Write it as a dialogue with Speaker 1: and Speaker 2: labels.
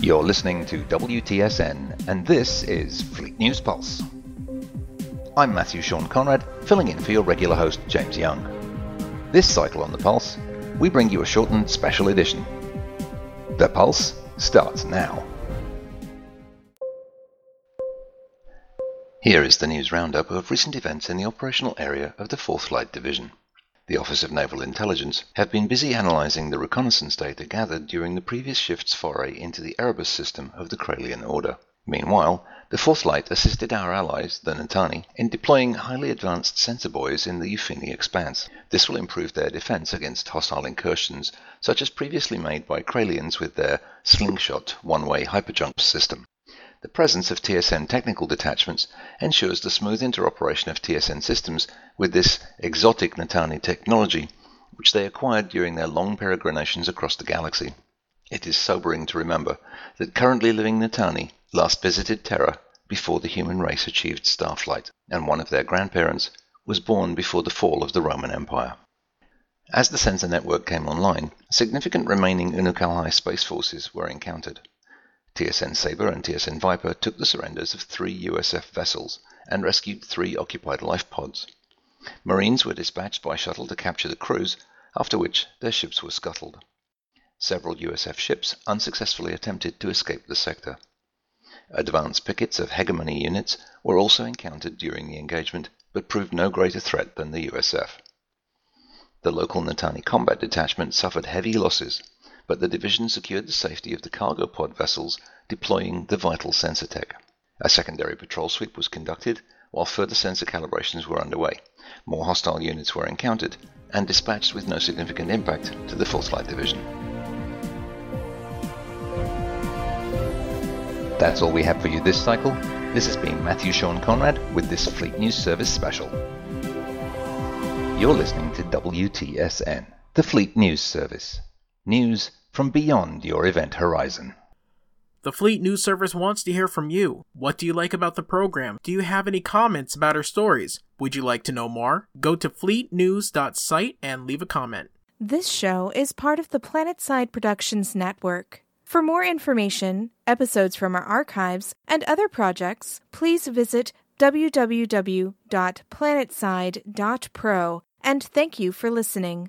Speaker 1: You're listening to WTSN, and this is Fleet News Pulse. I'm Matthew Sean Conrad, filling in for your regular host, James Young. This cycle on the Pulse, we bring you a shortened special edition. The Pulse starts now. Here is the news roundup of recent events in the operational area of the 4th Light Division the Office of Naval Intelligence, have been busy analysing the reconnaissance data gathered during the previous shift's foray into the Erebus system of the Kralian Order. Meanwhile, the Fourth Light assisted our allies, the Natani, in deploying highly advanced sensor buoys in the Euphini Expanse. This will improve their defense against hostile incursions, such as previously made by Kralians with their slingshot one-way hyperjump system. The presence of TSN technical detachments ensures the smooth interoperation of TSN systems with this exotic Natani technology, which they acquired during their long peregrinations across the galaxy. It is sobering to remember that currently living Natani last visited Terra before the human race achieved starflight, and one of their grandparents was born before the fall of the Roman Empire. As the sensor network came online, significant remaining Unukalhai space forces were encountered. TSN Sabre and TSN Viper took the surrenders of three USF vessels and rescued three occupied life pods. Marines were dispatched by shuttle to capture the crews, after which their ships were scuttled. Several USF ships unsuccessfully attempted to escape the sector. Advanced pickets of hegemony units were also encountered during the engagement, but proved no greater threat than the USF. The local Natani combat detachment suffered heavy losses but the division secured the safety of the cargo pod vessels deploying the vital sensor tech. A secondary patrol sweep was conducted while further sensor calibrations were underway. More hostile units were encountered and dispatched with no significant impact to the 4th Light Division. That's all we have for you this cycle. This has been Matthew Sean Conrad with this Fleet News Service special. You're listening to WTSN, the Fleet News Service. News from beyond your event horizon.
Speaker 2: The Fleet News Service wants to hear from you. What do you like about the program? Do you have any comments about our stories? Would you like to know more? Go to fleetnews.site and leave a comment.
Speaker 3: This show is part of the Planetside Productions Network. For more information, episodes from our archives, and other projects, please visit www.planetside.pro and thank you for listening.